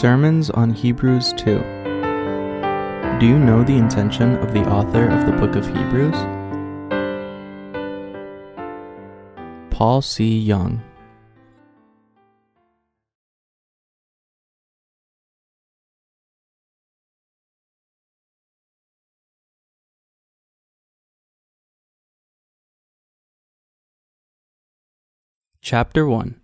Sermons on Hebrews 2. Do you know the intention of the author of the book of Hebrews? Paul C. Jong. Chapter 1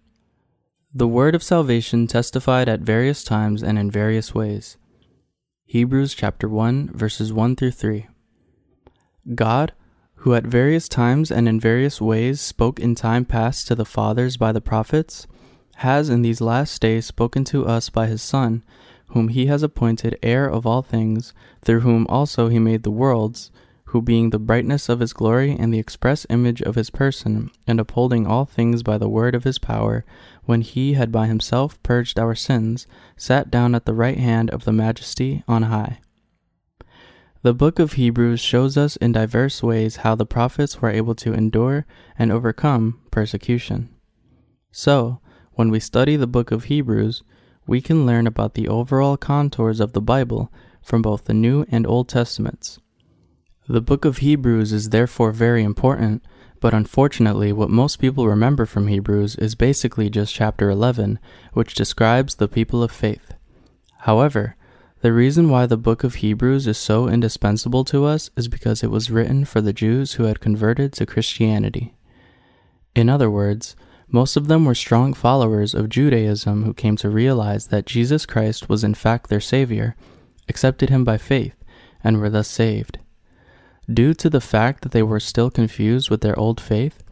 The word of salvation testified at various times and in various ways. Hebrews chapter 1 verses 1 through 3. God, who at various times and in various ways spoke in time past to the fathers by the prophets, has in these last days spoken to us by his Son, whom he has appointed heir of all things, through whom also he made the worlds who being the brightness of his glory and the express image of his person, and upholding all things by the word of his power, when he had by himself purged our sins, sat down at the right hand of the majesty on high. The book of Hebrews shows us in diverse ways how the prophets were able to endure and overcome persecution. So, when we study the book of Hebrews, we can learn about the overall contours of the Bible from both the New and Old Testaments. The book of Hebrews is therefore very important, but unfortunately, what most people remember from Hebrews is basically just chapter 11, which describes the people of faith. However, the reason why the book of Hebrews is so indispensable to us is because it was written for the Jews who had converted to Christianity. In other words, most of them were strong followers of Judaism who came to realize that Jesus Christ was in fact their Savior, accepted him by faith, and were thus saved. Due to the fact that they were still confused with their old faith,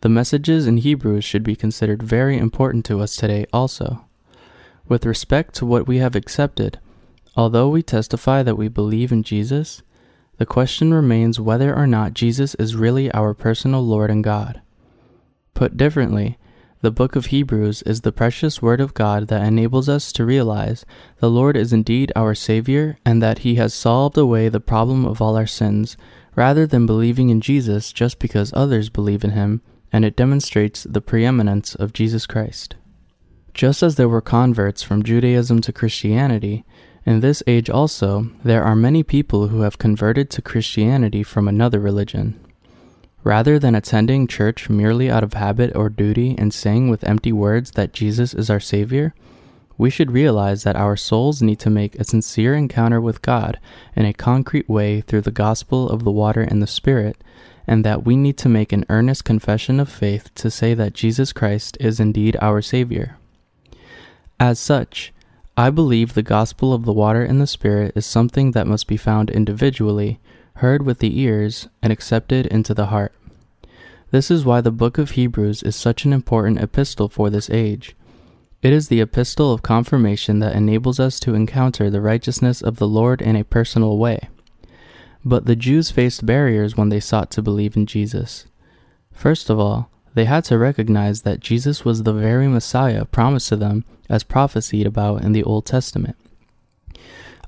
the messages in Hebrews should be considered very important to us today also. With respect to what we have accepted, although we testify that we believe in Jesus, the question remains whether or not Jesus is really our personal Lord and God. Put differently, the book of Hebrews is the precious word of God that enables us to realize the Lord is indeed our Savior and that He has solved away the problem of all our sins rather than believing in Jesus just because others believe in him, and it demonstrates the preeminence of Jesus Christ. Just as there were converts from Judaism to Christianity, in this age also there are many people who have converted to Christianity from another religion. Rather than attending church merely out of habit or duty and saying with empty words that Jesus is our Savior, we should realize that our souls need to make a sincere encounter with God in a concrete way through the gospel of the water and the Spirit, and that we need to make an earnest confession of faith to say that Jesus Christ is indeed our Savior. As such, I believe the gospel of the water and the Spirit is something that must be found individually, heard with the ears, and accepted into the heart. This is why the book of Hebrews is such an important epistle for this age. It is the epistle of confirmation that enables us to encounter the righteousness of the Lord in a personal way. But the Jews faced barriers when they sought to believe in Jesus. First of all, they had to recognize that Jesus was the very Messiah promised to them as prophesied about in the Old Testament.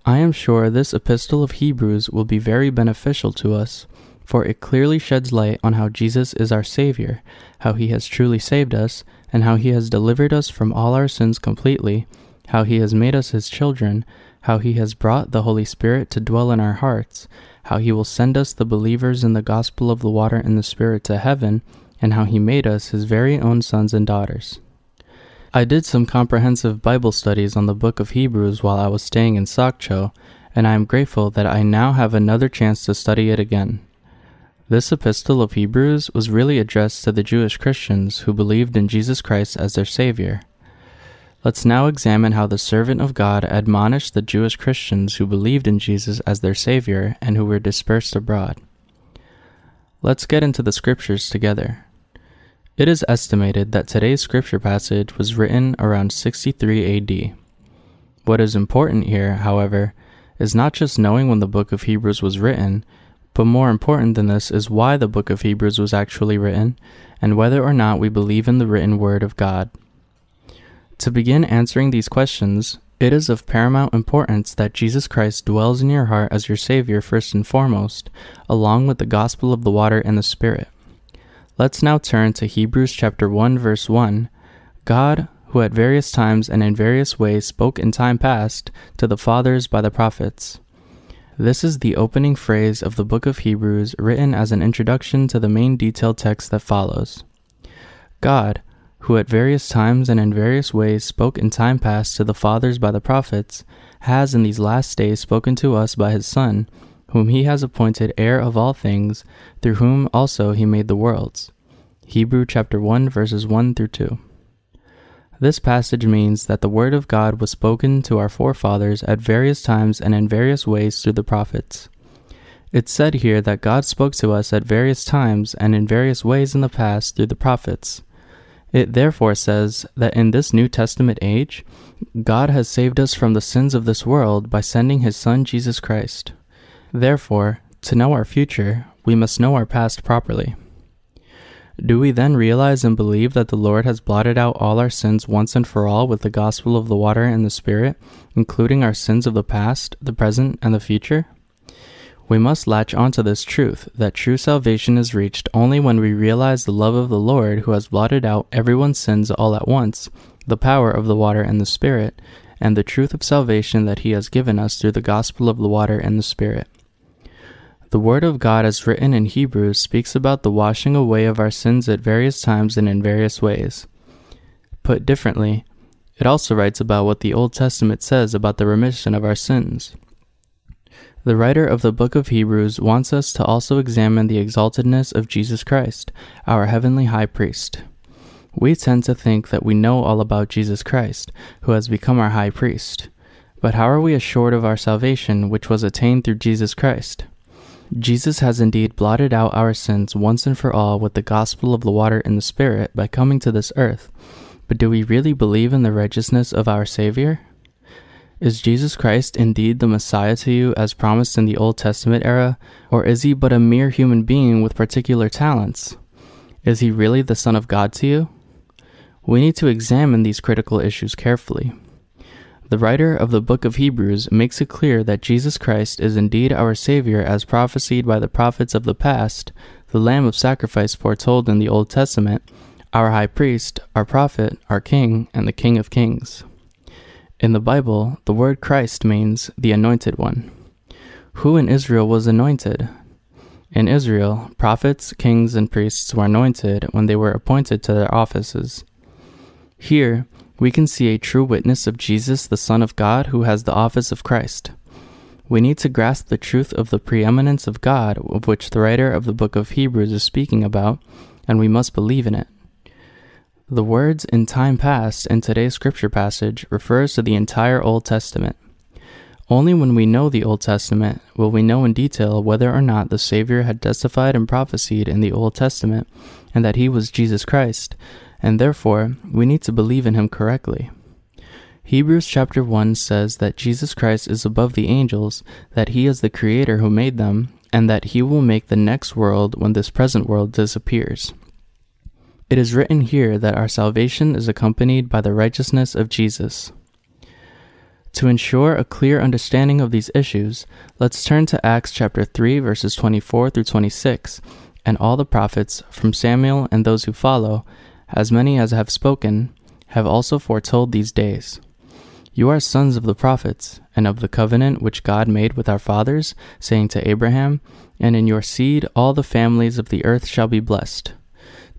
I am sure this epistle of Hebrews will be very beneficial to us, for it clearly sheds light on how Jesus is our Savior, how he has truly saved us, and how he has delivered us from all our sins completely, how he has made us his children, how he has brought the Holy Spirit to dwell in our hearts, how he will send us the believers in the gospel of the water and the Spirit to heaven, and how he made us his very own sons and daughters. I did some comprehensive Bible studies on the book of Hebrews while I was staying in Sokcho, and I am grateful that I now have another chance to study it again. This epistle of Hebrews was really addressed to the Jewish Christians who believed in Jesus Christ as their Savior. Let's now examine how the servant of God admonished the Jewish Christians who believed in Jesus as their Savior and who were dispersed abroad. Let's get into the scriptures together. It is estimated that today's scripture passage was written around 63 AD. What is important here, however, is not just knowing when the book of Hebrews was written but more important than this is why the book of Hebrews was actually written, and whether or not we believe in the written word of God. To begin answering these questions, it is of paramount importance that Jesus Christ dwells in your heart as your Savior first and foremost, along with the gospel of the water and the Spirit. Let's now turn to Hebrews chapter 1 verse 1. God, who at various times and in various ways spoke in time past to the fathers by the prophets. This is the opening phrase of the book of Hebrews written as an introduction to the main detailed text that follows. God, who at various times and in various ways spoke in time past to the fathers by the prophets, has in these last days spoken to us by his Son, whom he has appointed heir of all things, through whom also he made the worlds. Hebrew chapter 1 verses 1 through 2. This passage means that the Word of God was spoken to our forefathers at various times and in various ways through the prophets. It's said here that God spoke to us at various times and in various ways in the past through the prophets. It therefore says that in this New Testament age, God has saved us from the sins of this world by sending His Son Jesus Christ. Therefore, to know our future, we must know our past properly. Do we then realize and believe that the Lord has blotted out all our sins once and for all with the gospel of the water and the Spirit, including our sins of the past, the present, and the future? We must latch onto this truth that true salvation is reached only when we realize the love of the Lord who has blotted out everyone's sins all at once, the power of the water and the Spirit, and the truth of salvation that he has given us through the gospel of the water and the Spirit. The Word of God, as written in Hebrews, speaks about the washing away of our sins at various times and in various ways. Put differently, it also writes about what the Old Testament says about the remission of our sins. The writer of the book of Hebrews wants us to also examine the exaltedness of Jesus Christ, our heavenly high priest. We tend to think that we know all about Jesus Christ, who has become our high priest. But how are we assured of our salvation, which was attained through Jesus Christ? Jesus has indeed blotted out our sins once and for all with the gospel of the water and the Spirit by coming to this earth. But do we really believe in the righteousness of our Savior? Is Jesus Christ indeed the Messiah to you as promised in the Old Testament era, or is he but a mere human being with particular talents? Is he really the Son of God to you? We need to examine these critical issues carefully. The writer of the book of Hebrews makes it clear that Jesus Christ is indeed our Savior as prophesied by the prophets of the past, the Lamb of sacrifice foretold in the Old Testament, our High Priest, our Prophet, our King, and the King of Kings. In the Bible, the word Christ means the Anointed One. Who in Israel was anointed? In Israel, prophets, kings, and priests were anointed when they were appointed to their offices. Here, we can see a true witness of Jesus, the Son of God, who has the office of Christ. We need to grasp the truth of the preeminence of God, of which the writer of the book of Hebrews is speaking about, and we must believe in it. The words in time past in today's scripture passage refers to the entire Old Testament. Only when we know the Old Testament will we know in detail whether or not the Savior had testified and prophesied in the Old Testament, and that he was Jesus Christ, and therefore we need to believe in him correctly. Hebrews chapter 1 says that Jesus Christ is above the angels, that he is the creator who made them, and that he will make the next world when this present world disappears. It is written here that our salvation is accompanied by the righteousness of Jesus. To ensure a clear understanding of these issues, let's turn to Acts chapter 3 verses 24 through 26, and all the prophets, from Samuel and those who follow, as many as have spoken, have also foretold these days. You are sons of the prophets, and of the covenant which God made with our fathers, saying to Abraham, And in your seed all the families of the earth shall be blessed.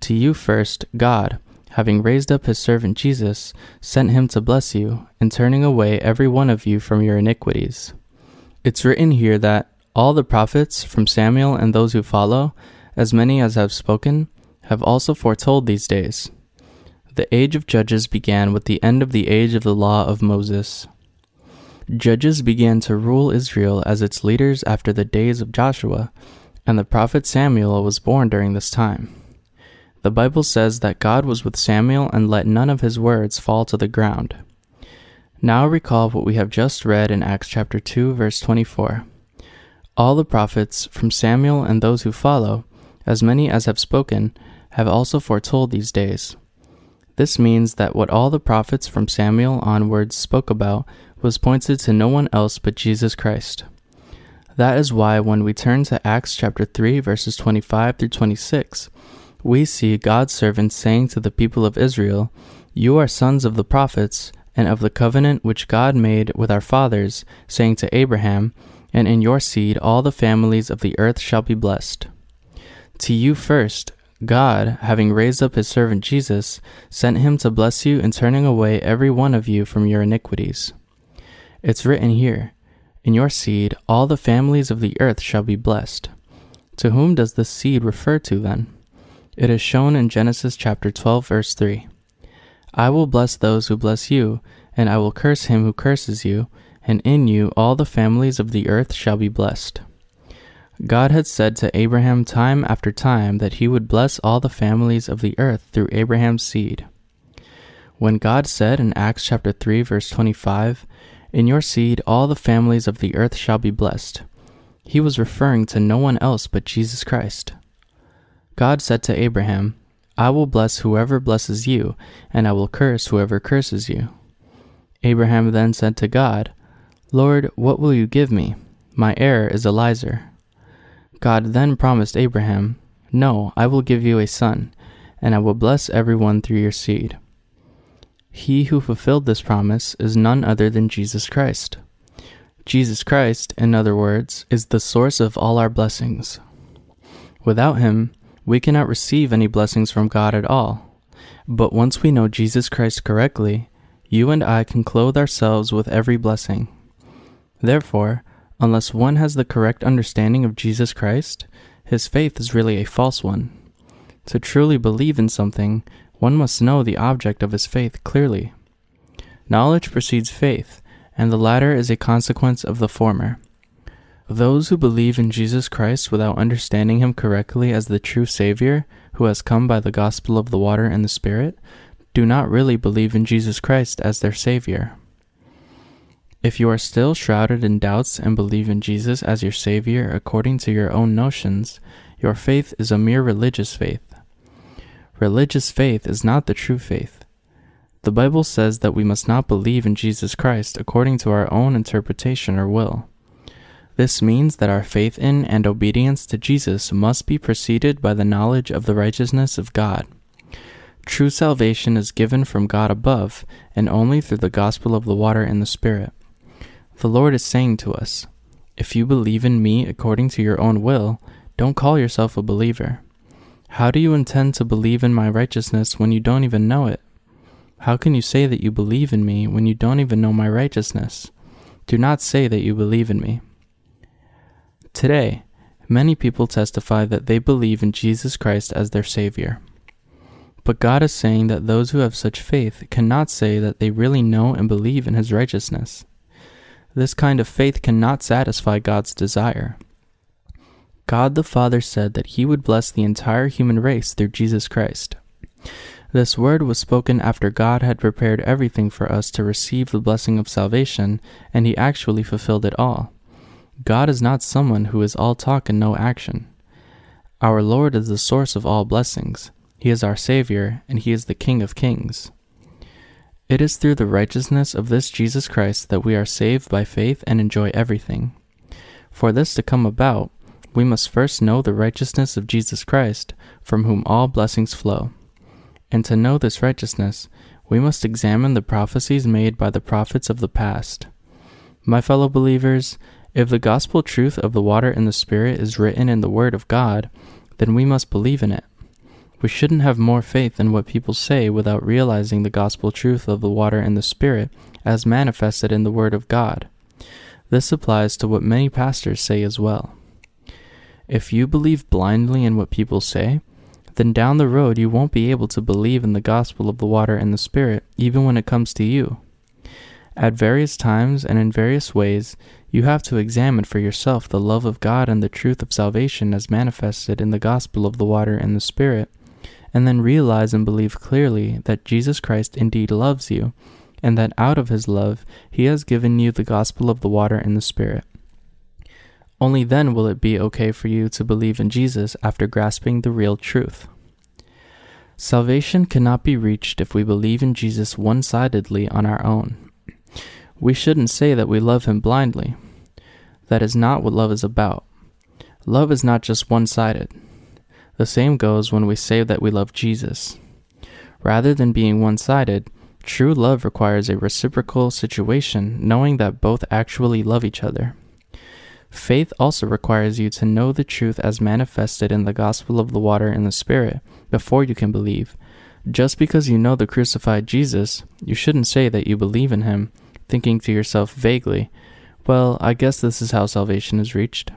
To you first, God, having raised up his servant Jesus, sent him to bless you, in turning away every one of you from your iniquities. It's written here that all the prophets, from Samuel and those who follow, as many as have spoken, have also foretold these days. The age of judges began with the end of the age of the law of Moses. Judges began to rule Israel as its leaders after the days of Joshua, and the prophet Samuel was born during this time. The Bible says that God was with Samuel and let none of his words fall to the ground. Now recall what we have just read in Acts chapter 2 verse 24. All the prophets, from Samuel and those who follow, as many as have spoken, have also foretold these days. This means that what all the prophets from Samuel onwards spoke about was pointed to no one else but Jesus Christ. That is why when we turn to Acts chapter 3 verses 25 through 26, we see God's servant saying to the people of Israel, You are sons of the prophets, and of the covenant which God made with our fathers, saying to Abraham, And in your seed all the families of the earth shall be blessed. To you first, God, having raised up his servant Jesus, sent him to bless you in turning away every one of you from your iniquities. It's written here, In your seed all the families of the earth shall be blessed. To whom does this seed refer to then? It is shown in Genesis chapter 12, verse 3. I will bless those who bless you, and I will curse him who curses you, and in you all the families of the earth shall be blessed. God had said to Abraham time after time that he would bless all the families of the earth through Abraham's seed. When God said in Acts chapter 3 verse 25, "In your seed all the families of the earth shall be blessed," he was referring to no one else but Jesus Christ. God said to Abraham, I will bless whoever blesses you, and I will curse whoever curses you. Abraham then said to God, Lord, what will you give me? My heir is Eliezer. God then promised Abraham, No, I will give you a son, and I will bless everyone through your seed. He who fulfilled this promise is none other than Jesus Christ. Jesus Christ, in other words, is the source of all our blessings. Without him, we cannot receive any blessings from God at all. But once we know Jesus Christ correctly, you and I can clothe ourselves with every blessing. Therefore, unless one has the correct understanding of Jesus Christ, his faith is really a false one. To truly believe in something, one must know the object of his faith clearly. Knowledge precedes faith, and the latter is a consequence of the former. Those who believe in Jesus Christ without understanding him correctly as the true Savior, who has come by the gospel of the water and the Spirit, do not really believe in Jesus Christ as their Savior. If you are still shrouded in doubts and believe in Jesus as your Savior according to your own notions, your faith is a mere religious faith. Religious faith is not the true faith. The Bible says that we must not believe in Jesus Christ according to our own interpretation or will. This means that our faith in and obedience to Jesus must be preceded by the knowledge of the righteousness of God. True salvation is given from God above, and only through the gospel of the water and the Spirit. The Lord is saying to us, If you believe in me according to your own will, don't call yourself a believer. How do you intend to believe in my righteousness when you don't even know it? How can you say that you believe in me when you don't even know my righteousness? Do not say that you believe in me. Today, many people testify that they believe in Jesus Christ as their Savior. But God is saying that those who have such faith cannot say that they really know and believe in His righteousness. This kind of faith cannot satisfy God's desire. God the Father said that He would bless the entire human race through Jesus Christ. This word was spoken after God had prepared everything for us to receive the blessing of salvation, and He actually fulfilled it all. God is not someone who is all talk and no action. Our Lord is the source of all blessings. He is our Savior, and He is the King of kings. It is through the righteousness of this Jesus Christ that we are saved by faith and enjoy everything. For this to come about, we must first know the righteousness of Jesus Christ, from whom all blessings flow. And to know this righteousness, we must examine the prophecies made by the prophets of the past. My fellow believers, if the gospel truth of the water and the Spirit is written in the Word of God, then we must believe in it. We shouldn't have more faith in what people say without realizing the gospel truth of the water and the Spirit as manifested in the Word of God. This applies to what many pastors say as well. If you believe blindly in what people say, then down the road you won't be able to believe in the gospel of the water and the Spirit, even when it comes to you. At various times and in various ways, you have to examine for yourself the love of God and the truth of salvation as manifested in the gospel of the water and the Spirit, and then realize and believe clearly that Jesus Christ indeed loves you, and that out of his love he has given you the gospel of the water and the Spirit. Only then will it be okay for you to believe in Jesus after grasping the real truth. Salvation cannot be reached if we believe in Jesus one sidedly on our own. We shouldn't say that we love him blindly. That is not what love is about. Love is not just one sided. The same goes when we say that we love Jesus. Rather than being one sided, true love requires a reciprocal situation, knowing that both actually love each other. Faith also requires you to know the truth as manifested in the gospel of the water and the Spirit before you can believe. Just because you know the crucified Jesus, you shouldn't say that you believe in him, thinking to yourself vaguely, well, I guess this is how salvation is reached.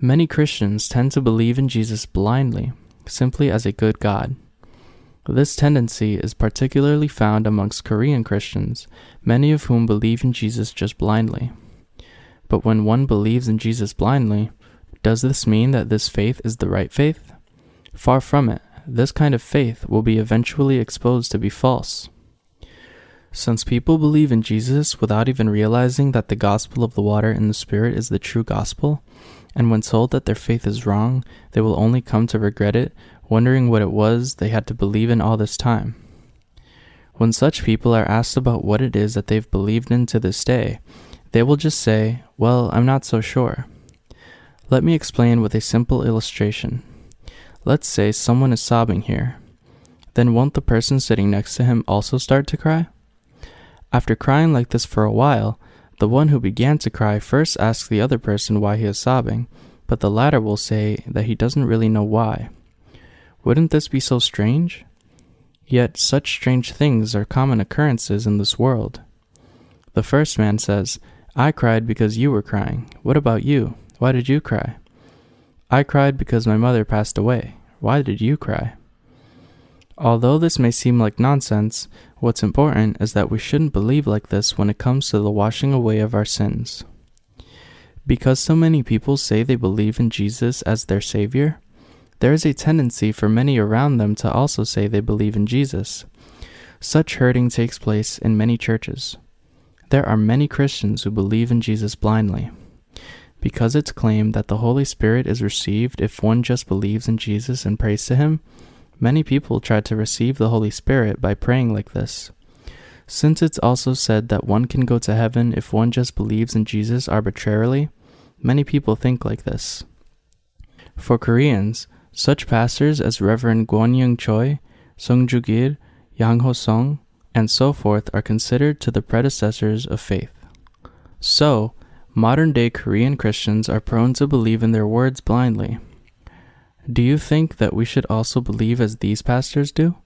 Many Christians tend to believe in Jesus blindly, simply as a good God. This tendency is particularly found amongst Korean Christians, many of whom believe in Jesus just blindly. But when one believes in Jesus blindly, does this mean that this faith is the right faith? Far from it. This kind of faith will be eventually exposed to be false. Since people believe in Jesus without even realizing that the gospel of the water and the Spirit is the true gospel, and when told that their faith is wrong, they will only come to regret it, wondering what it was they had to believe in all this time. When such people are asked about what it is that they've believed in to this day, they will just say, Well, I'm not so sure. Let me explain with a simple illustration. Let's say someone is sobbing here. Then won't the person sitting next to him also start to cry? After crying like this for a while, the one who began to cry first asks the other person why he is sobbing, but the latter will say that he doesn't really know why. Wouldn't this be so strange? Yet such strange things are common occurrences in this world. The first man says, I cried because you were crying. What about you? Why did you cry? I cried because my mother passed away. Why did you cry? Although this may seem like nonsense, what's important is that we shouldn't believe like this when it comes to the washing away of our sins. Because so many people say they believe in Jesus as their Savior, there is a tendency for many around them to also say they believe in Jesus. Such hurting takes place in many churches. There are many Christians who believe in Jesus blindly. Because it's claimed that the Holy Spirit is received if one just believes in Jesus and prays to Him, Many people try to receive the Holy Spirit by praying like this. Since it's also said that one can go to heaven if one just believes in Jesus arbitrarily, many people think like this. For Koreans, such pastors as Reverend Kwon Young Choi, Sung Ju Yang Ho Song, and so forth are considered to the predecessors of faith. So, modern day Korean Christians are prone to believe in their words blindly. Do you think that we should also believe as these pastors do?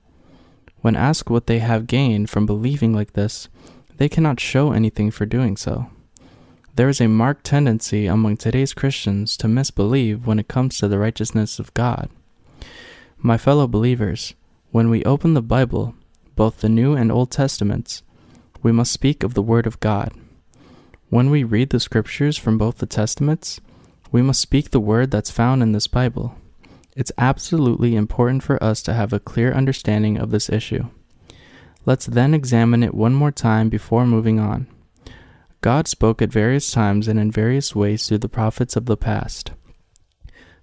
When asked what they have gained from believing like this, they cannot show anything for doing so. There is a marked tendency among today's Christians to misbelieve when it comes to the righteousness of God. My fellow believers, when we open the Bible, both the New and Old Testaments, we must speak of the Word of God. When we read the scriptures from both the Testaments, we must speak the word that's found in this Bible. It's absolutely important for us to have a clear understanding of this issue. Let's then examine it one more time before moving on. God spoke at various times and in various ways through the prophets of the past.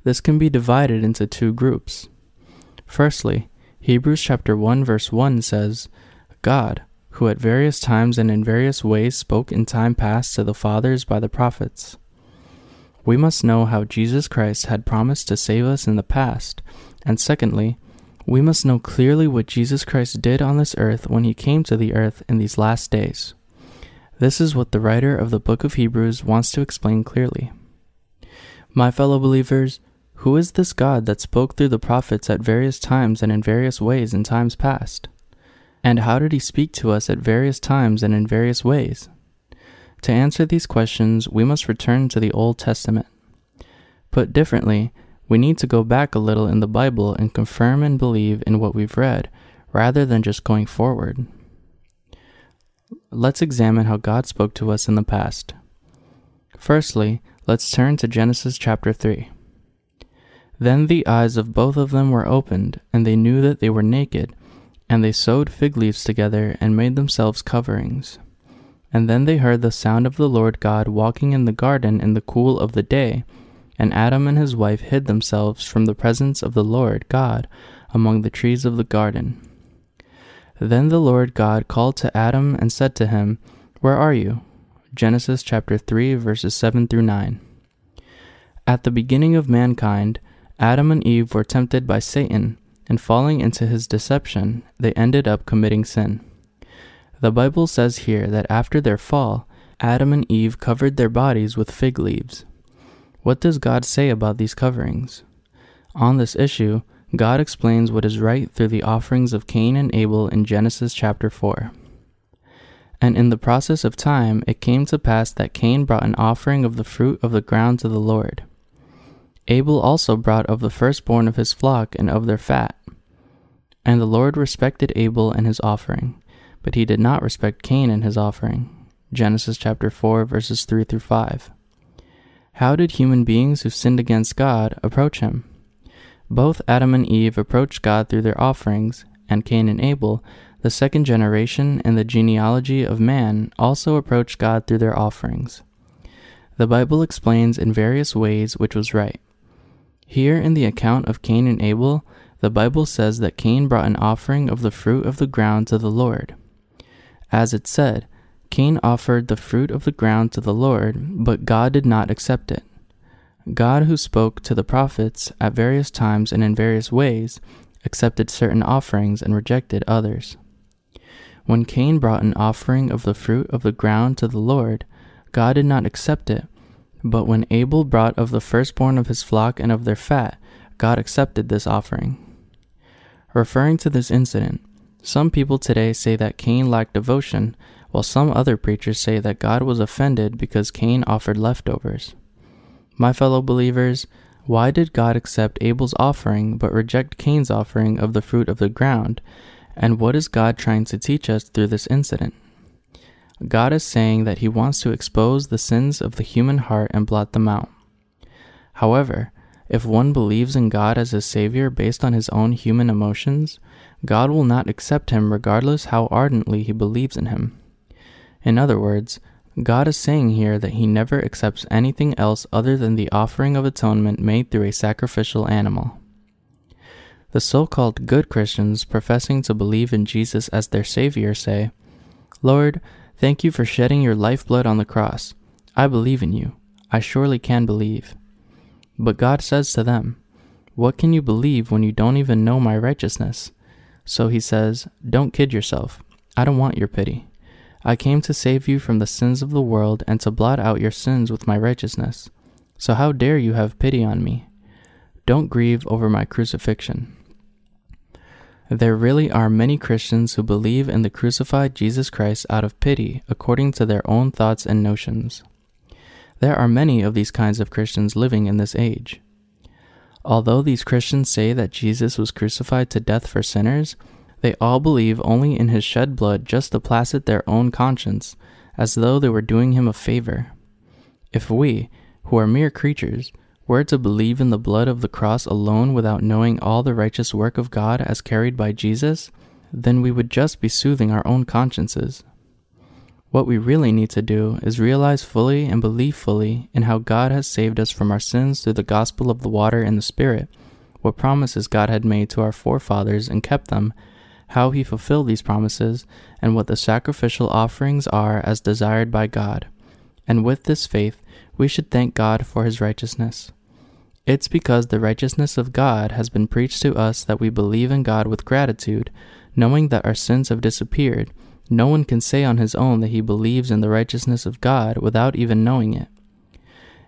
This can be divided into two groups. Firstly, Hebrews chapter 1 verse 1 says, God, who at various times and in various ways spoke in time past to the fathers by the prophets we must know how Jesus Christ had promised to save us in the past, and secondly, we must know clearly what Jesus Christ did on this earth when he came to the earth in these last days. This is what the writer of the book of Hebrews wants to explain clearly. My fellow believers, who is this God that spoke through the prophets at various times and in various ways in times past? And how did he speak to us at various times and in various ways? To answer these questions, we must return to the Old Testament. Put differently, we need to go back a little in the Bible and confirm and believe in what we've read, rather than just going forward. Let's examine how God spoke to us in the past. Firstly, let's turn to Genesis chapter 3. Then the eyes of both of them were opened, and they knew that they were naked, and they sewed fig leaves together and made themselves coverings. And then they heard the sound of the Lord God walking in the garden in the cool of the day. And Adam and his wife hid themselves from the presence of the Lord God among the trees of the garden. Then the Lord God called to Adam and said to him, Where are you? Genesis chapter 3, verses 7 through 9. At the beginning of mankind, Adam and Eve were tempted by Satan, and falling into his deception, they ended up committing sin. The Bible says here that after their fall, Adam and Eve covered their bodies with fig leaves. What does God say about these coverings? On this issue, God explains what is right through the offerings of Cain and Abel in Genesis chapter 4. And in the process of time it came to pass that Cain brought an offering of the fruit of the ground to the Lord. Abel also brought of the firstborn of his flock and of their fat. And the Lord respected Abel and his offering, but he did not respect Cain and his offering. Genesis chapter 4 verses 3 through 5. How did human beings who sinned against God approach him? Both Adam and Eve approached God through their offerings, and Cain and Abel, the second generation in the genealogy of man, also approached God through their offerings. The Bible explains in various ways which was right. Here in the account of Cain and Abel, the Bible says that Cain brought an offering of the fruit of the ground to the Lord. As it said, Cain offered the fruit of the ground to the Lord, but God did not accept it. God, who spoke to the prophets at various times and in various ways, accepted certain offerings and rejected others. When Cain brought an offering of the fruit of the ground to the Lord, God did not accept it. But when Abel brought of the firstborn of his flock and of their fat, God accepted this offering. Referring to this incident, some people today say that Cain lacked devotion, while some other preachers say that God was offended because Cain offered leftovers. My fellow believers, why did God accept Abel's offering but reject Cain's offering of the fruit of the ground? And what is God trying to teach us through this incident? God is saying that He wants to expose the sins of the human heart and blot them out. However, if one believes in God as a Savior based on his own human emotions, God will not accept him regardless how ardently he believes in him. In other words, God is saying here that he never accepts anything else other than the offering of atonement made through a sacrificial animal. The so called good Christians professing to believe in Jesus as their Savior say, Lord, thank you for shedding your lifeblood on the cross. I believe in you. I surely can believe. But God says to them, What can you believe when you don't even know my righteousness? So he says, Don't kid yourself. I don't want your pity. I came to save you from the sins of the world and to blot out your sins with my righteousness. So how dare you have pity on me? Don't grieve over my crucifixion. There really are many Christians who believe in the crucified Jesus Christ out of pity according to their own thoughts and notions. There are many of these kinds of Christians living in this age. Although these Christians say that Jesus was crucified to death for sinners, they all believe only in his shed blood just to placid their own conscience, as though they were doing him a favor. If we, who are mere creatures, were to believe in the blood of the cross alone without knowing all the righteous work of God as carried by Jesus, then we would just be soothing our own consciences. What we really need to do is realize fully and believe fully in how God has saved us from our sins through the gospel of the water and the Spirit, what promises God had made to our forefathers and kept them, how he fulfilled these promises, and what the sacrificial offerings are as desired by God. And with this faith, we should thank God for his righteousness. It's because the righteousness of God has been preached to us that we believe in God with gratitude, knowing that our sins have disappeared no one can say on his own that he believes in the righteousness of God without even knowing it.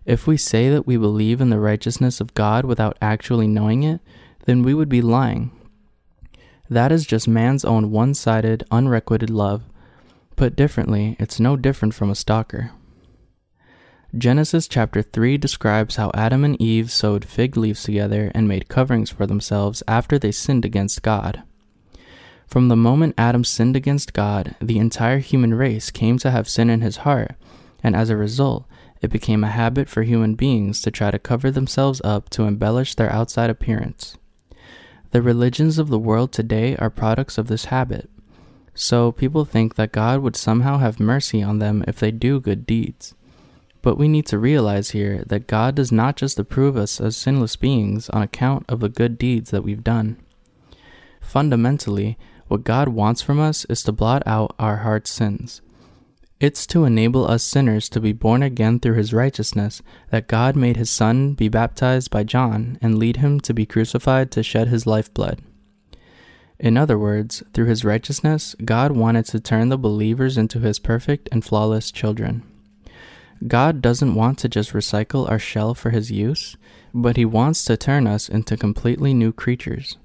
If we say that we believe in the righteousness of God without actually knowing it, then we would be lying. That is just man's own one sided, unrequited love. Put differently, it's no different from a stalker. Genesis chapter 3 describes how Adam and Eve sewed fig leaves together and made coverings for themselves after they sinned against God. From the moment Adam sinned against God, the entire human race came to have sin in his heart, and as a result, it became a habit for human beings to try to cover themselves up to embellish their outside appearance. The religions of the world today are products of this habit. So people think that God would somehow have mercy on them if they do good deeds. But we need to realize here that God does not just approve us as sinless beings on account of the good deeds that we've done. Fundamentally, what God wants from us is to blot out our heart's sins. It's to enable us sinners to be born again through his righteousness that God made his Son be baptized by John and lead him to be crucified to shed his lifeblood. In other words, through his righteousness, God wanted to turn the believers into his perfect and flawless children. God doesn't want to just recycle our shell for his use, but he wants to turn us into completely new creatures.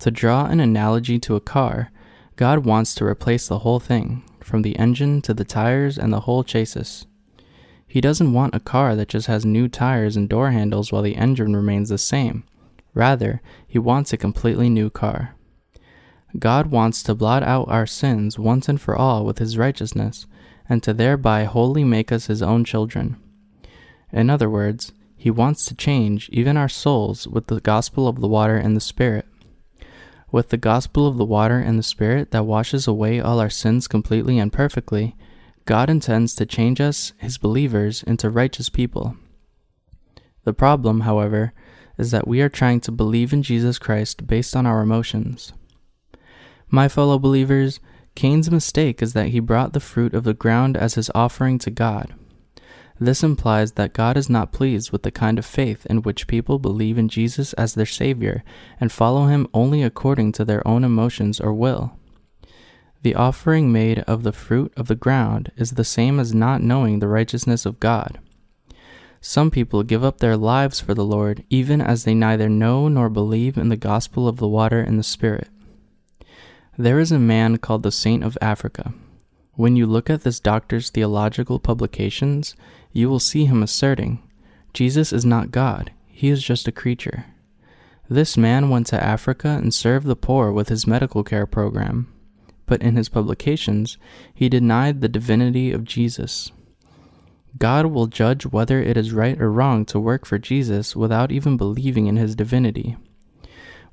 To draw an analogy to a car, God wants to replace the whole thing, from the engine to the tires and the whole chassis. He doesn't want a car that just has new tires and door handles while the engine remains the same. Rather, he wants a completely new car. God wants to blot out our sins once and for all with his righteousness, and to thereby wholly make us his own children. In other words, he wants to change even our souls with the gospel of the water and the Spirit. With the gospel of the water and the Spirit that washes away all our sins completely and perfectly, God intends to change us, his believers, into righteous people. The problem, however, is that we are trying to believe in Jesus Christ based on our emotions. My fellow believers, Cain's mistake is that he brought the fruit of the ground as his offering to God. This implies that God is not pleased with the kind of faith in which people believe in Jesus as their Savior and follow Him only according to their own emotions or will. The offering made of the fruit of the ground is the same as not knowing the righteousness of God. Some people give up their lives for the Lord even as they neither know nor believe in the gospel of the water and the Spirit. There is a man called the Saint of Africa. When you look at this doctor's theological publications, you will see him asserting, Jesus is not God, he is just a creature. This man went to Africa and served the poor with his medical care program but in his publications, he denied the divinity of Jesus. God will judge whether it is right or wrong to work for Jesus without even believing in his divinity.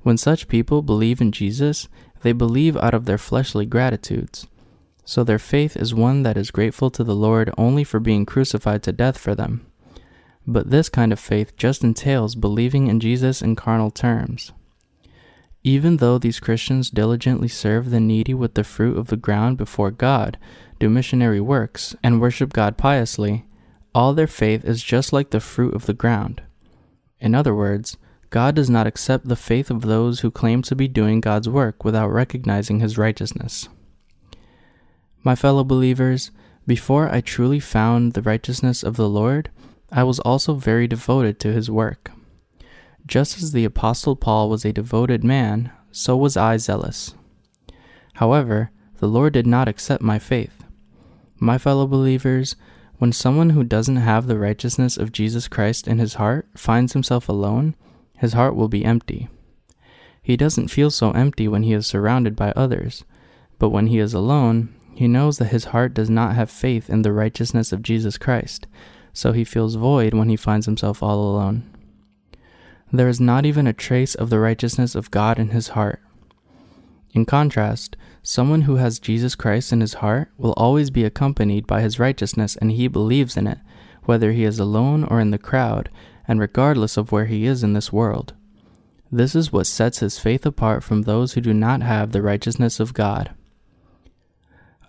When such people believe in Jesus, they believe out of their fleshly gratitudes. So their faith is one that is grateful to the Lord only for being crucified to death for them. But this kind of faith just entails believing in Jesus in carnal terms. Even though these Christians diligently serve the needy with the fruit of the ground before God, do missionary works, and worship God piously, all their faith is just like the fruit of the ground. In other words, God does not accept the faith of those who claim to be doing God's work without recognizing his righteousness. My fellow believers, before I truly found the righteousness of the Lord, I was also very devoted to his work. Just as the Apostle Paul was a devoted man, so was I zealous. However, the Lord did not accept my faith. My fellow believers, when someone who doesn't have the righteousness of Jesus Christ in his heart finds himself alone, his heart will be empty. He doesn't feel so empty when he is surrounded by others, but when he is alone, he knows that his heart does not have faith in the righteousness of Jesus Christ, so he feels void when he finds himself all alone. There is not even a trace of the righteousness of God in his heart. In contrast, someone who has Jesus Christ in his heart will always be accompanied by his righteousness and he believes in it, whether he is alone or in the crowd, and regardless of where he is in this world. This is what sets his faith apart from those who do not have the righteousness of God.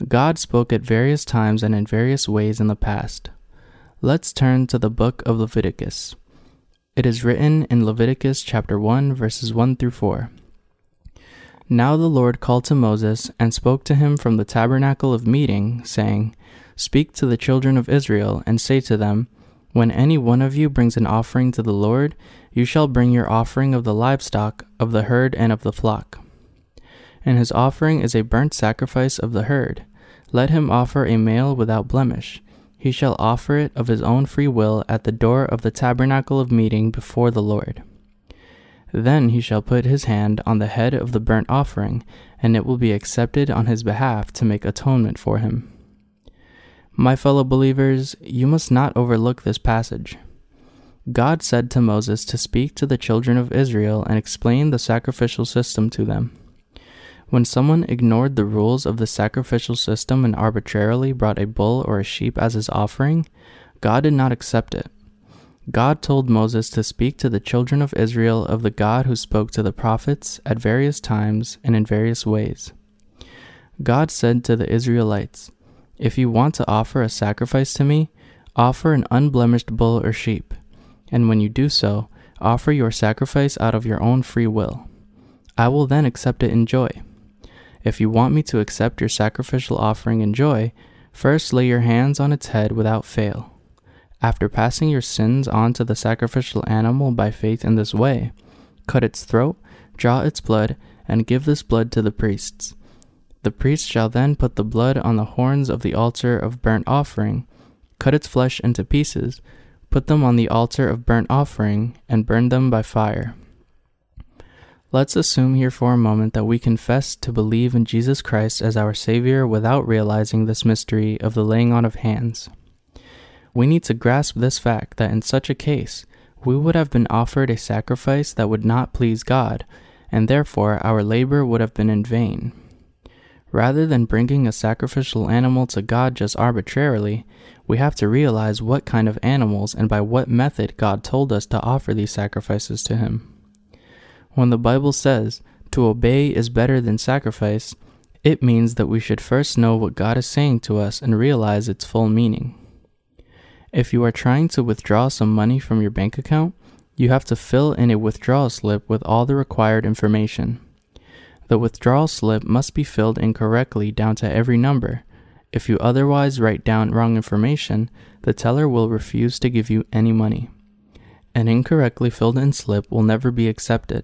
God spoke at various times and in various ways in the past. Let's turn to the book of Leviticus. It is written in Leviticus chapter 1, verses 1 through 4. Now the Lord called to Moses and spoke to him from the tabernacle of meeting, saying, Speak to the children of Israel, and say to them, When any one of you brings an offering to the Lord, you shall bring your offering of the livestock, of the herd, and of the flock. And his offering is a burnt sacrifice of the herd. Let him offer a male without blemish he shall offer it of his own free will at the door of the tabernacle of meeting before the Lord. Then he shall put his hand on the head of the burnt offering, and it will be accepted on his behalf to make atonement for him. My fellow believers, you must not overlook this passage. God said to Moses to speak to the children of Israel and explain the sacrificial system to them. When someone ignored the rules of the sacrificial system and arbitrarily brought a bull or a sheep as his offering, God did not accept it. God told Moses to speak to the children of Israel of the God who spoke to the prophets at various times and in various ways. God said to the Israelites, If you want to offer a sacrifice to me, offer an unblemished bull or sheep, and when you do so, offer your sacrifice out of your own free will. I will then accept it in joy. If you want me to accept your sacrificial offering in joy, first lay your hands on its head without fail. After passing your sins on to the sacrificial animal by faith in this way, cut its throat, draw its blood, and give this blood to the priests. The priest shall then put the blood on the horns of the altar of burnt offering, cut its flesh into pieces, put them on the altar of burnt offering, and burn them by fire. Let's assume here for a moment that we confess to believe in Jesus Christ as our Savior without realizing this mystery of the laying on of hands. We need to grasp this fact that in such a case, we would have been offered a sacrifice that would not please God, and therefore our labor would have been in vain. Rather than bringing a sacrificial animal to God just arbitrarily, we have to realize what kind of animals and by what method God told us to offer these sacrifices to Him. When the Bible says to obey is better than sacrifice, it means that we should first know what God is saying to us and realize its full meaning. If you are trying to withdraw some money from your bank account, you have to fill in a withdrawal slip with all the required information. The withdrawal slip must be filled in correctly down to every number. If you otherwise write down wrong information, the teller will refuse to give you any money. An incorrectly filled in slip will never be accepted.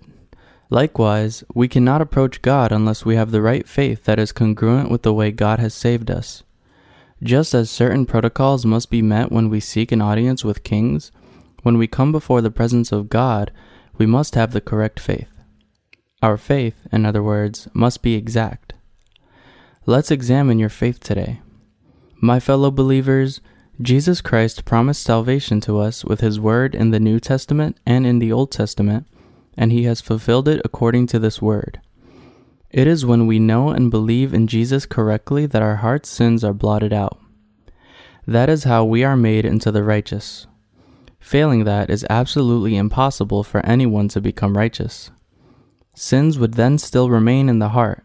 Likewise, we cannot approach God unless we have the right faith that is congruent with the way God has saved us. Just as certain protocols must be met when we seek an audience with kings, when we come before the presence of God, we must have the correct faith. Our faith, in other words, must be exact. Let's examine your faith today. My fellow believers, Jesus Christ promised salvation to us with his word in the New Testament and in the Old Testament and he has fulfilled it according to this word. It is when we know and believe in Jesus correctly that our heart's sins are blotted out. That is how we are made into the righteous. Failing that is absolutely impossible for anyone to become righteous. Sins would then still remain in the heart.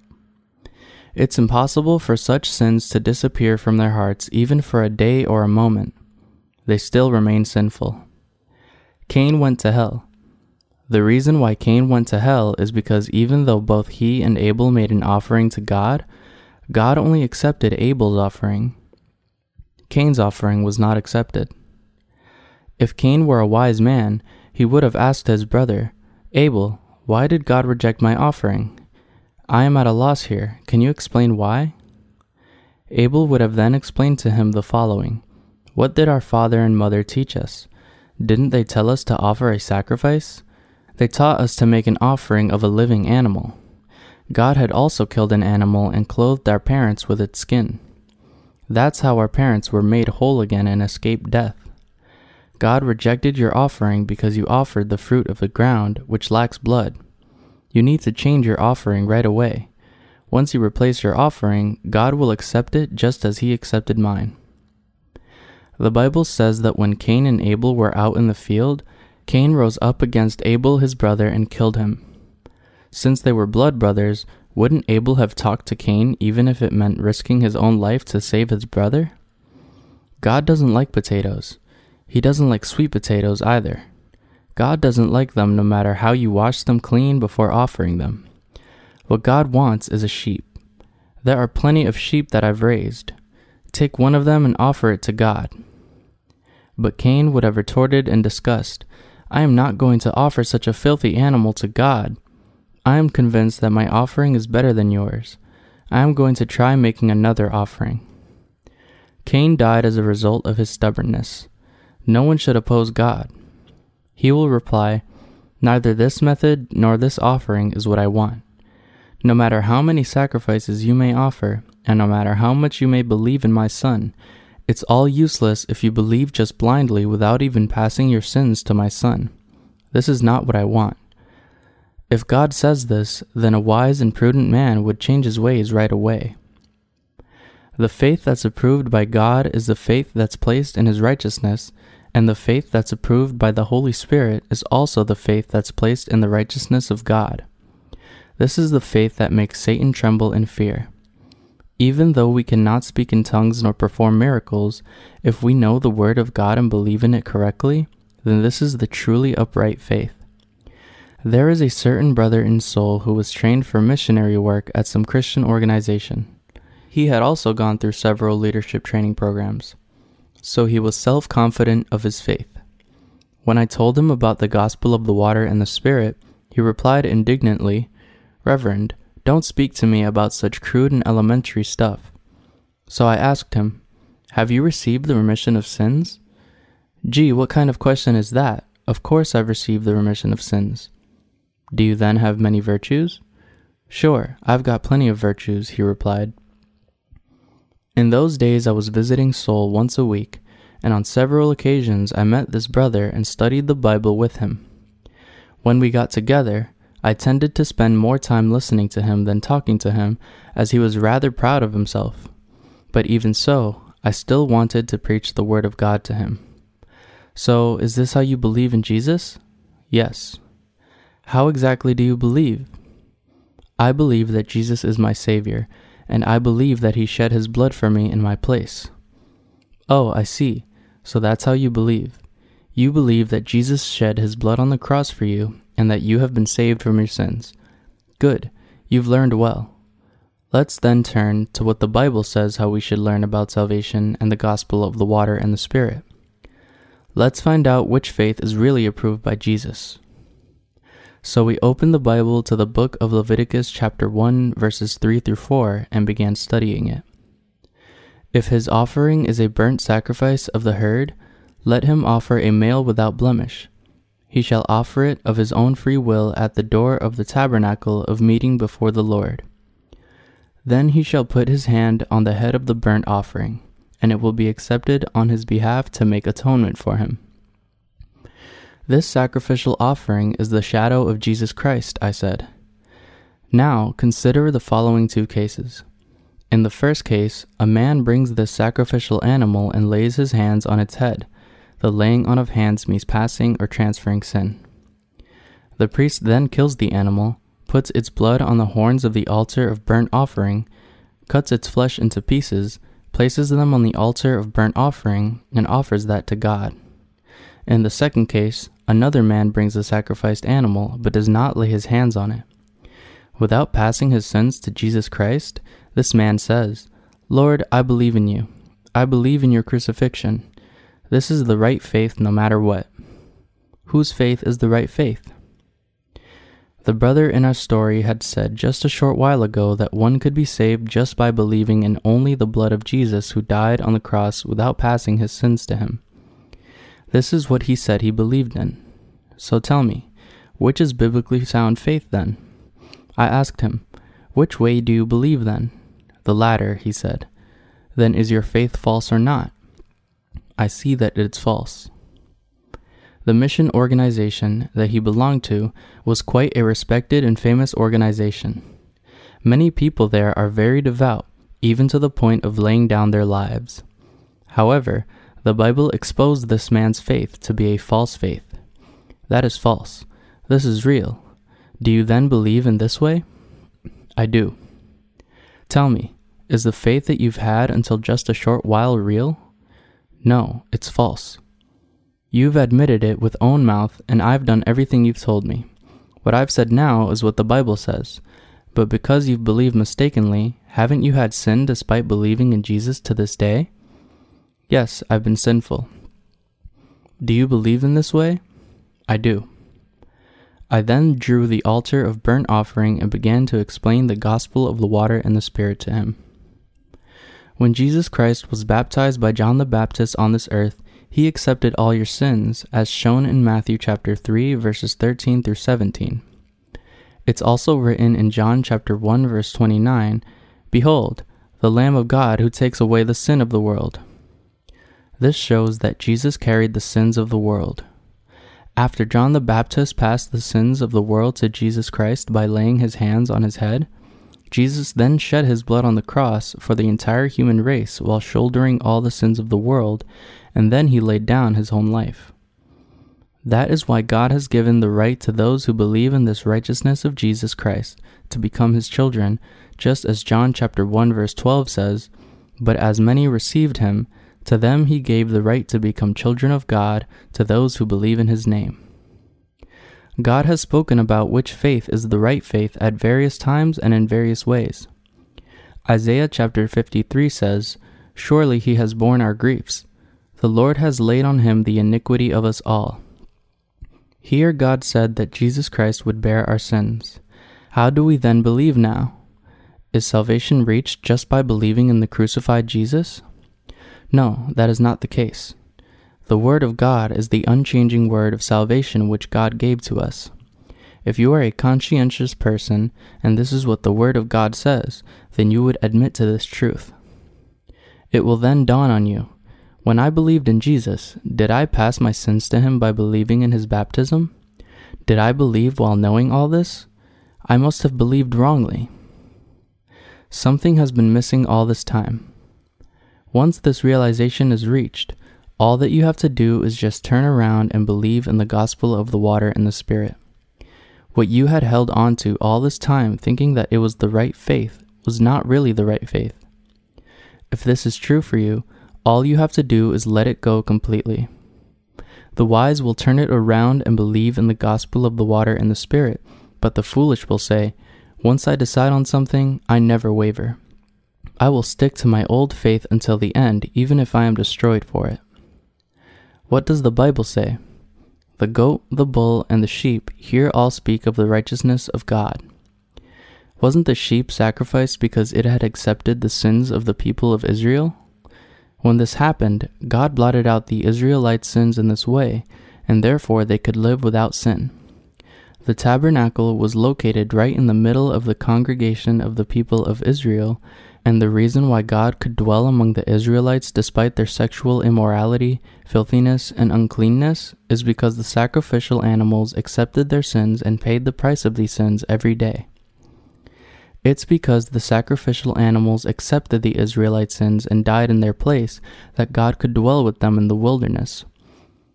It's impossible for such sins to disappear from their hearts even for a day or a moment. They still remain sinful. Cain went to hell the reason why Cain went to hell is because even though both he and Abel made an offering to God, God only accepted Abel's offering. Cain's offering was not accepted. If Cain were a wise man, he would have asked his brother, Abel, why did God reject my offering? I am at a loss here. Can you explain why? Abel would have then explained to him the following What did our father and mother teach us? Didn't they tell us to offer a sacrifice? They taught us to make an offering of a living animal. God had also killed an animal and clothed our parents with its skin. That's how our parents were made whole again and escaped death. God rejected your offering because you offered the fruit of the ground, which lacks blood. You need to change your offering right away. Once you replace your offering, God will accept it just as He accepted mine. The Bible says that when Cain and Abel were out in the field, Cain rose up against Abel his brother and killed him. Since they were blood brothers, wouldn't Abel have talked to Cain even if it meant risking his own life to save his brother? God doesn't like potatoes. He doesn't like sweet potatoes either. God doesn't like them no matter how you wash them clean before offering them. What God wants is a sheep. There are plenty of sheep that I've raised. Take one of them and offer it to God. But Cain would have retorted in disgust I am not going to offer such a filthy animal to God. I am convinced that my offering is better than yours. I am going to try making another offering. Cain died as a result of his stubbornness. No one should oppose God. He will reply, Neither this method nor this offering is what I want. No matter how many sacrifices you may offer, and no matter how much you may believe in my Son, it's all useless if you believe just blindly without even passing your sins to my son. This is not what I want. If God says this, then a wise and prudent man would change his ways right away. The faith that's approved by God is the faith that's placed in his righteousness, and the faith that's approved by the Holy Spirit is also the faith that's placed in the righteousness of God. This is the faith that makes Satan tremble in fear. Even though we cannot speak in tongues nor perform miracles, if we know the Word of God and believe in it correctly, then this is the truly upright faith. There is a certain brother in Seoul who was trained for missionary work at some Christian organization. He had also gone through several leadership training programs, so he was self confident of his faith. When I told him about the gospel of the water and the Spirit, he replied indignantly, Reverend, don't speak to me about such crude and elementary stuff. So I asked him, Have you received the remission of sins? Gee, what kind of question is that? Of course I've received the remission of sins. Do you then have many virtues? Sure, I've got plenty of virtues, he replied. In those days I was visiting Seoul once a week, and on several occasions I met this brother and studied the Bible with him. When we got together, I tended to spend more time listening to him than talking to him, as he was rather proud of himself. But even so, I still wanted to preach the Word of God to him. So, is this how you believe in Jesus? Yes. How exactly do you believe? I believe that Jesus is my Savior, and I believe that He shed His blood for me in my place. Oh, I see. So that's how you believe. You believe that Jesus shed His blood on the cross for you, and that you have been saved from your sins. Good. You've learned well. Let's then turn to what the Bible says how we should learn about salvation and the gospel of the water and the Spirit. Let's find out which faith is really approved by Jesus. So we opened the Bible to the book of Leviticus, chapter 1, verses 3 through 4, and began studying it. If his offering is a burnt sacrifice of the herd, let him offer a male without blemish. He shall offer it of his own free will at the door of the tabernacle of meeting before the Lord. Then he shall put his hand on the head of the burnt offering, and it will be accepted on his behalf to make atonement for him. This sacrificial offering is the shadow of Jesus Christ, I said. Now consider the following two cases. In the first case, a man brings this sacrificial animal and lays his hands on its head. The laying on of hands means passing or transferring sin. The priest then kills the animal, puts its blood on the horns of the altar of burnt offering, cuts its flesh into pieces, places them on the altar of burnt offering, and offers that to God. In the second case, Another man brings a sacrificed animal, but does not lay his hands on it. Without passing his sins to Jesus Christ, this man says, Lord, I believe in you. I believe in your crucifixion. This is the right faith no matter what. Whose faith is the right faith? The brother in our story had said just a short while ago that one could be saved just by believing in only the blood of Jesus who died on the cross without passing his sins to him. This is what he said he believed in. So tell me, which is biblically sound faith then? I asked him, Which way do you believe then? The latter, he said. Then is your faith false or not? I see that it's false. The mission organization that he belonged to was quite a respected and famous organization. Many people there are very devout, even to the point of laying down their lives. However, the Bible exposed this man's faith to be a false faith. That is false. This is real. Do you then believe in this way? I do. Tell me, is the faith that you've had until just a short while real? No, it's false. You've admitted it with own mouth, and I've done everything you've told me. What I've said now is what the Bible says. But because you've believed mistakenly, haven't you had sin despite believing in Jesus to this day? Yes, I've been sinful. Do you believe in this way? I do. I then drew the altar of burnt offering and began to explain the gospel of the water and the Spirit to him. When Jesus Christ was baptized by John the Baptist on this earth, he accepted all your sins, as shown in Matthew chapter 3 verses 13 through 17. It's also written in John chapter 1 verse 29, Behold, the Lamb of God who takes away the sin of the world. This shows that Jesus carried the sins of the world. After John the Baptist passed the sins of the world to Jesus Christ by laying his hands on his head, Jesus then shed his blood on the cross for the entire human race while shouldering all the sins of the world, and then he laid down his own life. That is why God has given the right to those who believe in this righteousness of Jesus Christ to become his children, just as John chapter 1 verse 12 says, But as many received him, to them he gave the right to become children of God, to those who believe in his name. God has spoken about which faith is the right faith at various times and in various ways. Isaiah chapter 53 says, Surely he has borne our griefs. The Lord has laid on him the iniquity of us all. Here God said that Jesus Christ would bear our sins. How do we then believe now? Is salvation reached just by believing in the crucified Jesus? No, that is not the case. The Word of God is the unchanging Word of salvation which God gave to us. If you are a conscientious person, and this is what the Word of God says, then you would admit to this truth. It will then dawn on you when I believed in Jesus, did I pass my sins to him by believing in his baptism? Did I believe while knowing all this? I must have believed wrongly. Something has been missing all this time. Once this realization is reached, all that you have to do is just turn around and believe in the gospel of the water and the Spirit. What you had held on to all this time thinking that it was the right faith was not really the right faith. If this is true for you, all you have to do is let it go completely. The wise will turn it around and believe in the gospel of the water and the Spirit, but the foolish will say, Once I decide on something, I never waver. I will stick to my old faith until the end, even if I am destroyed for it. What does the Bible say? The goat, the bull, and the sheep here all speak of the righteousness of God. Wasn't the sheep sacrificed because it had accepted the sins of the people of Israel? When this happened, God blotted out the Israelites' sins in this way, and therefore they could live without sin. The tabernacle was located right in the middle of the congregation of the people of Israel, and the reason why God could dwell among the Israelites despite their sexual immorality, filthiness, and uncleanness is because the sacrificial animals accepted their sins and paid the price of these sins every day. It's because the sacrificial animals accepted the Israelite sins and died in their place that God could dwell with them in the wilderness.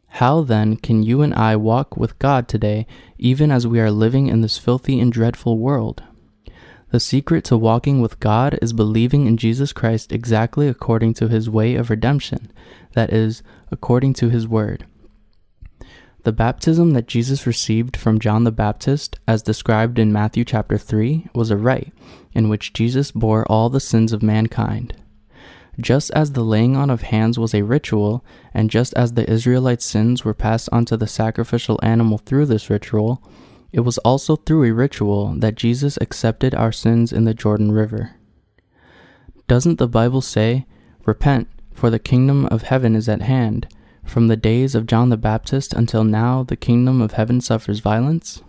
How then can you and I walk with God today, even as we are living in this filthy and dreadful world? The secret to walking with God is believing in Jesus Christ exactly according to his way of redemption, that is, according to his word. The baptism that Jesus received from John the Baptist, as described in Matthew chapter 3, was a rite in which Jesus bore all the sins of mankind. Just as the laying on of hands was a ritual, and just as the Israelites' sins were passed on to the sacrificial animal through this ritual, it was also through a ritual that Jesus accepted our sins in the Jordan River. Doesn't the Bible say, Repent, for the kingdom of heaven is at hand? From the days of John the Baptist until now, the kingdom of heaven suffers violence?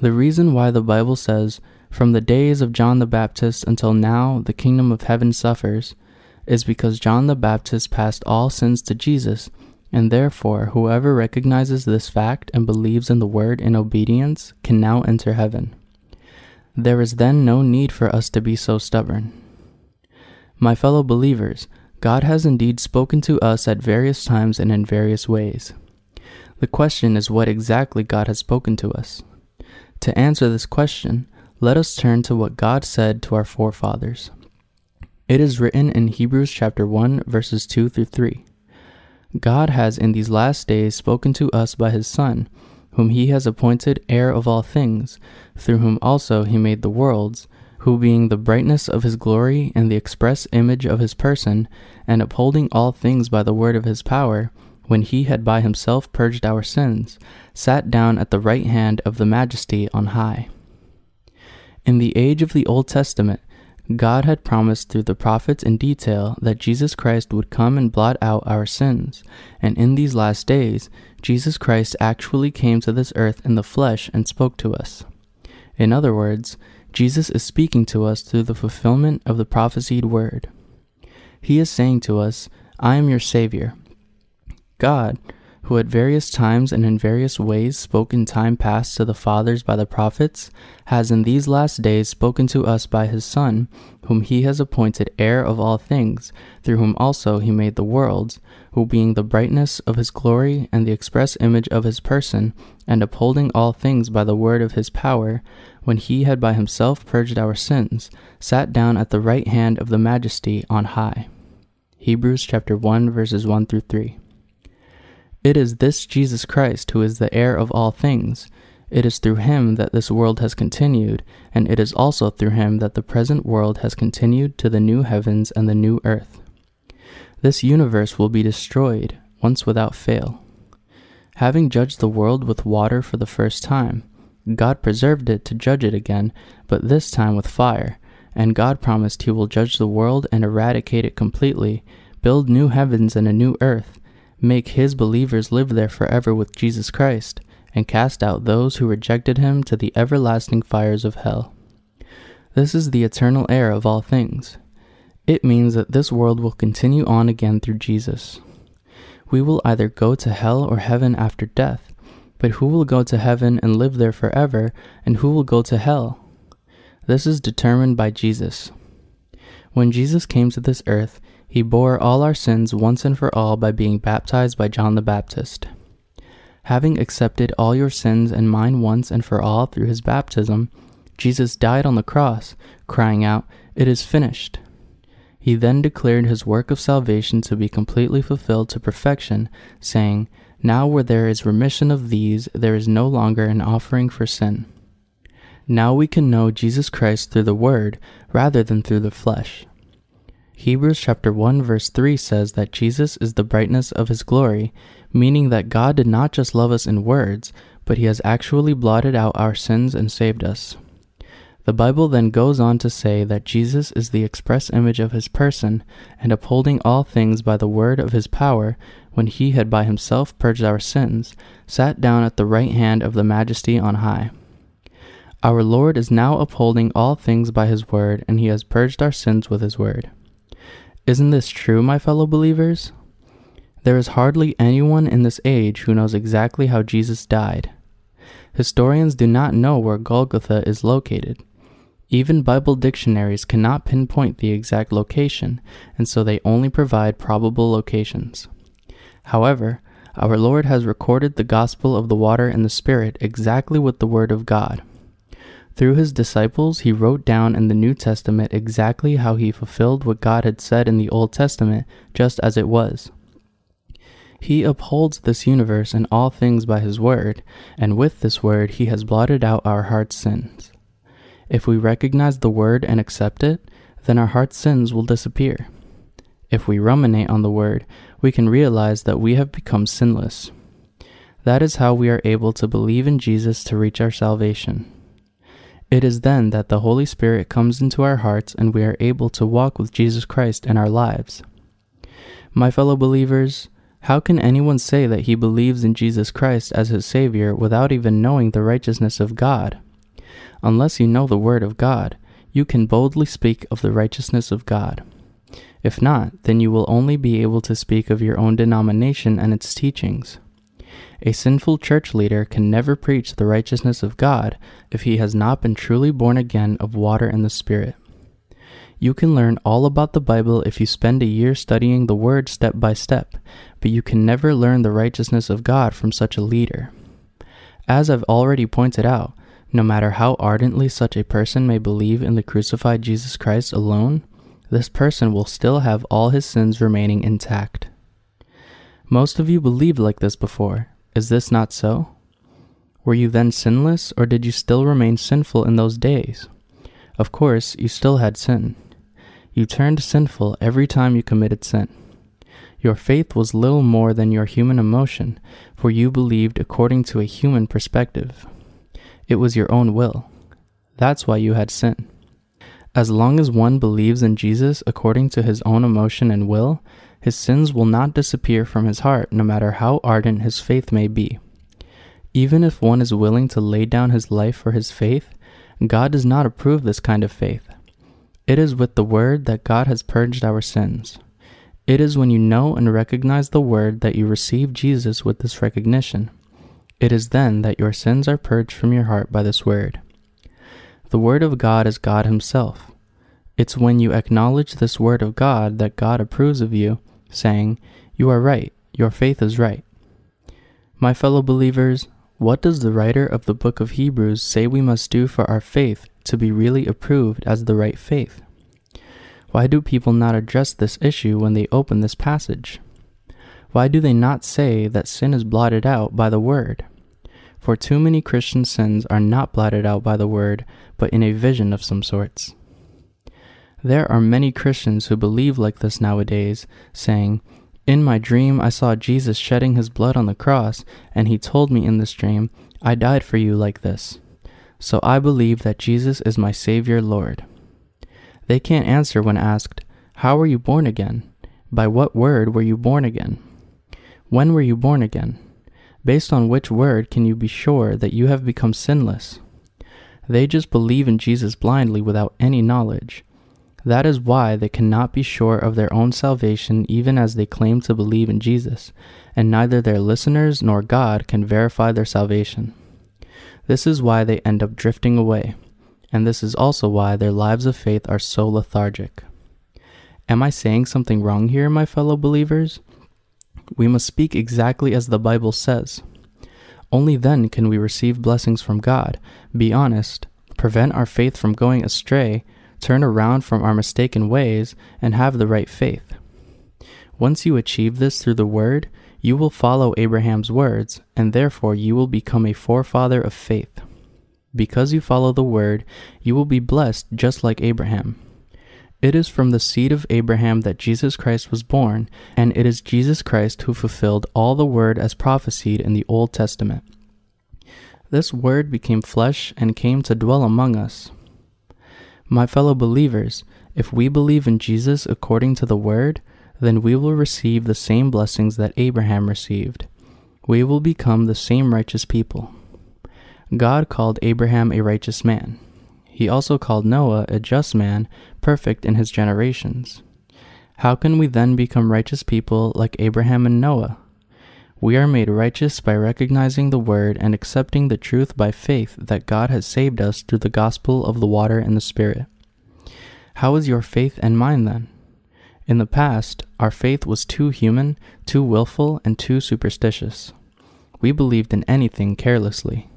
The reason why the Bible says, From the days of John the Baptist until now, the kingdom of heaven suffers, is because John the Baptist passed all sins to Jesus and therefore, whoever recognizes this fact and believes in the word in obedience can now enter heaven. There is then no need for us to be so stubborn. My fellow believers, God has indeed spoken to us at various times and in various ways. The question is what exactly God has spoken to us. To answer this question, let us turn to what God said to our forefathers. It is written in Hebrews chapter 1 verses 2 through 3. God has in these last days spoken to us by his Son, whom he has appointed heir of all things, through whom also he made the worlds, who being the brightness of his glory and the express image of his person, and upholding all things by the word of his power, when he had by himself purged our sins, sat down at the right hand of the majesty on high. In the age of the Old Testament, God had promised through the prophets in detail that Jesus Christ would come and blot out our sins, and in these last days, Jesus Christ actually came to this earth in the flesh and spoke to us. In other words, Jesus is speaking to us through the fulfillment of the prophesied word. He is saying to us, I am your Savior. God, who at various times and in various ways spoke in time past to the fathers by the prophets, has in these last days spoken to us by his Son, whom he has appointed heir of all things, through whom also he made the worlds, who being the brightness of his glory and the express image of his person, and upholding all things by the word of his power, when he had by himself purged our sins, sat down at the right hand of the majesty on high. Hebrews chapter 1 verses 1 through 3. It is this Jesus Christ who is the heir of all things, It is through him that this world has continued, and it is also through him that the present world has continued to the new heavens and the new earth. This universe will be destroyed once without fail. Having judged the world with water for the first time, God preserved it to judge it again, but this time with fire, and God promised He will judge the world and eradicate it completely, build new heavens and a new earth, make His believers live there forever with Jesus Christ and cast out those who rejected him to the everlasting fires of hell. This is the eternal heir of all things. It means that this world will continue on again through Jesus. We will either go to hell or heaven after death, but who will go to heaven and live there forever, and who will go to hell? This is determined by Jesus. When Jesus came to this earth, he bore all our sins once and for all by being baptized by John the Baptist having accepted all your sins and mine once and for all through his baptism, Jesus died on the cross, crying out, It is finished. He then declared his work of salvation to be completely fulfilled to perfection, saying, Now where there is remission of these, there is no longer an offering for sin. Now we can know Jesus Christ through the Word rather than through the flesh. Hebrews chapter 1 verse 3 says that Jesus is the brightness of his glory, meaning that God did not just love us in words, but he has actually blotted out our sins and saved us. The Bible then goes on to say that Jesus is the express image of his person, and upholding all things by the word of his power, when he had by himself purged our sins, sat down at the right hand of the majesty on high. Our Lord is now upholding all things by his word, and he has purged our sins with his word. Isn't this true, my fellow believers? There is hardly anyone in this age who knows exactly how Jesus died. Historians do not know where Golgotha is located. Even Bible dictionaries cannot pinpoint the exact location, and so they only provide probable locations. However, our Lord has recorded the gospel of the water and the Spirit exactly with the Word of God. Through his disciples, he wrote down in the New Testament exactly how he fulfilled what God had said in the Old Testament, just as it was. He upholds this universe and all things by his word, and with this word he has blotted out our heart's sins. If we recognize the word and accept it, then our heart's sins will disappear. If we ruminate on the word, we can realize that we have become sinless. That is how we are able to believe in Jesus to reach our salvation. It is then that the Holy Spirit comes into our hearts and we are able to walk with Jesus Christ in our lives. My fellow believers, how can anyone say that he believes in Jesus Christ as his Savior without even knowing the righteousness of God? Unless you know the Word of God, you can boldly speak of the righteousness of God. If not, then you will only be able to speak of your own denomination and its teachings. A sinful church leader can never preach the righteousness of God if he has not been truly born again of water and the Spirit. You can learn all about the Bible if you spend a year studying the Word step by step, but you can never learn the righteousness of God from such a leader. As I've already pointed out, no matter how ardently such a person may believe in the crucified Jesus Christ alone, this person will still have all his sins remaining intact. Most of you believed like this before, is this not so? Were you then sinless, or did you still remain sinful in those days? Of course, you still had sin. You turned sinful every time you committed sin. Your faith was little more than your human emotion, for you believed according to a human perspective. It was your own will. That's why you had sin. As long as one believes in Jesus according to his own emotion and will, his sins will not disappear from his heart, no matter how ardent his faith may be. Even if one is willing to lay down his life for his faith, God does not approve this kind of faith. It is with the Word that God has purged our sins. It is when you know and recognize the Word that you receive Jesus with this recognition. It is then that your sins are purged from your heart by this Word. The Word of God is God Himself. It's when you acknowledge this Word of God that God approves of you saying, You are right, your faith is right. My fellow believers, what does the writer of the book of Hebrews say we must do for our faith to be really approved as the right faith? Why do people not address this issue when they open this passage? Why do they not say that sin is blotted out by the word? for too many Christian sins are not blotted out by the word, but in a vision of some sorts. There are many Christians who believe like this nowadays, saying, In my dream I saw Jesus shedding his blood on the cross, and he told me in this dream, I died for you like this. So I believe that Jesus is my Savior Lord. They can't answer when asked, How were you born again? By what word were you born again? When were you born again? Based on which word can you be sure that you have become sinless? They just believe in Jesus blindly without any knowledge. That is why they cannot be sure of their own salvation even as they claim to believe in Jesus, and neither their listeners nor God can verify their salvation. This is why they end up drifting away, and this is also why their lives of faith are so lethargic. Am I saying something wrong here, my fellow believers? We must speak exactly as the Bible says. Only then can we receive blessings from God, be honest, prevent our faith from going astray, turn around from our mistaken ways, and have the right faith. Once you achieve this through the Word, you will follow Abraham's words, and therefore you will become a forefather of faith. Because you follow the Word, you will be blessed just like Abraham. It is from the seed of Abraham that Jesus Christ was born, and it is Jesus Christ who fulfilled all the Word as prophesied in the Old Testament. This Word became flesh and came to dwell among us. My fellow believers, if we believe in Jesus according to the Word, then we will receive the same blessings that Abraham received. We will become the same righteous people. God called Abraham a righteous man. He also called Noah a just man, perfect in his generations. How can we then become righteous people like Abraham and Noah? We are made righteous by recognizing the Word and accepting the truth by faith that God has saved us through the gospel of the water and the Spirit. How is your faith and mine then? In the past, our faith was too human, too willful, and too superstitious. We believed in anything carelessly.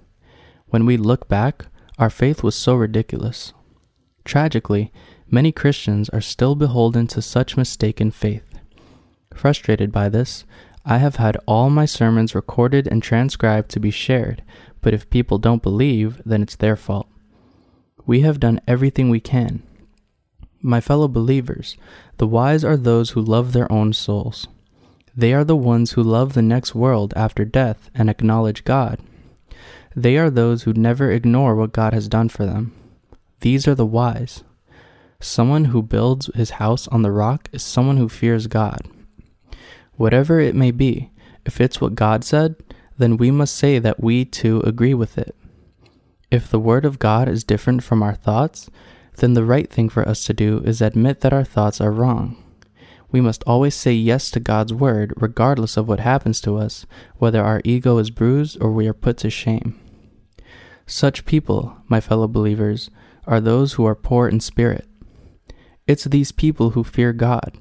When we look back, our faith was so ridiculous. Tragically, many Christians are still beholden to such mistaken faith. Frustrated by this, I have had all my sermons recorded and transcribed to be shared, but if people don't believe, then it's their fault. We have done everything we can. My fellow believers, the wise are those who love their own souls. They are the ones who love the next world after death and acknowledge God. They are those who never ignore what God has done for them. These are the wise. Someone who builds his house on the rock is someone who fears God. Whatever it may be, if it's what God said, then we must say that we too agree with it. If the Word of God is different from our thoughts, then the right thing for us to do is admit that our thoughts are wrong. We must always say yes to God's Word, regardless of what happens to us, whether our ego is bruised or we are put to shame. Such people, my fellow believers, are those who are poor in spirit. It's these people who fear God,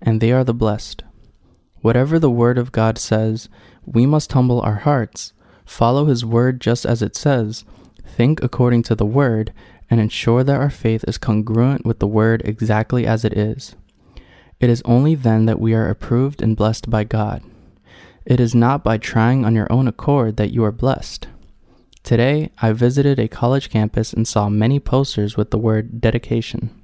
and they are the blessed. Whatever the Word of God says, we must humble our hearts, follow His Word just as it says, think according to the Word, and ensure that our faith is congruent with the Word exactly as it is. It is only then that we are approved and blessed by God. It is not by trying on your own accord that you are blessed. Today, I visited a college campus and saw many posters with the word dedication.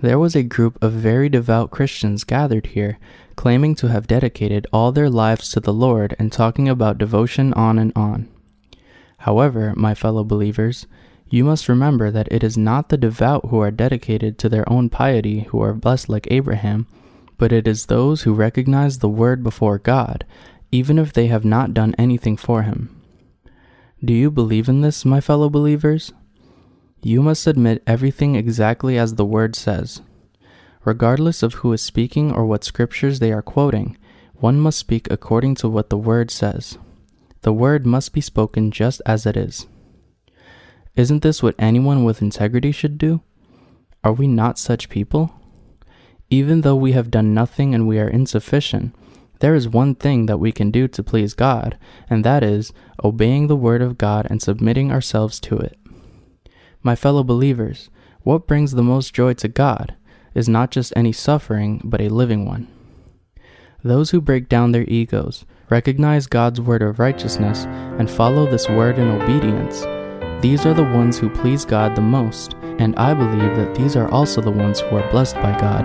There was a group of very devout Christians gathered here claiming to have dedicated all their lives to the Lord and talking about devotion on and on. However, my fellow believers, you must remember that it is not the devout who are dedicated to their own piety who are blessed like Abraham, but it is those who recognize the word before God, even if they have not done anything for him. Do you believe in this, my fellow believers? You must admit everything exactly as the word says. Regardless of who is speaking or what scriptures they are quoting, one must speak according to what the word says. The word must be spoken just as it is. Isn't this what anyone with integrity should do? Are we not such people? Even though we have done nothing and we are insufficient, there is one thing that we can do to please God, and that is obeying the word of God and submitting ourselves to it. My fellow believers, what brings the most joy to God? is not just any suffering, but a living one. Those who break down their egos, recognize God's word of righteousness, and follow this word in obedience, these are the ones who please God the most, and I believe that these are also the ones who are blessed by God.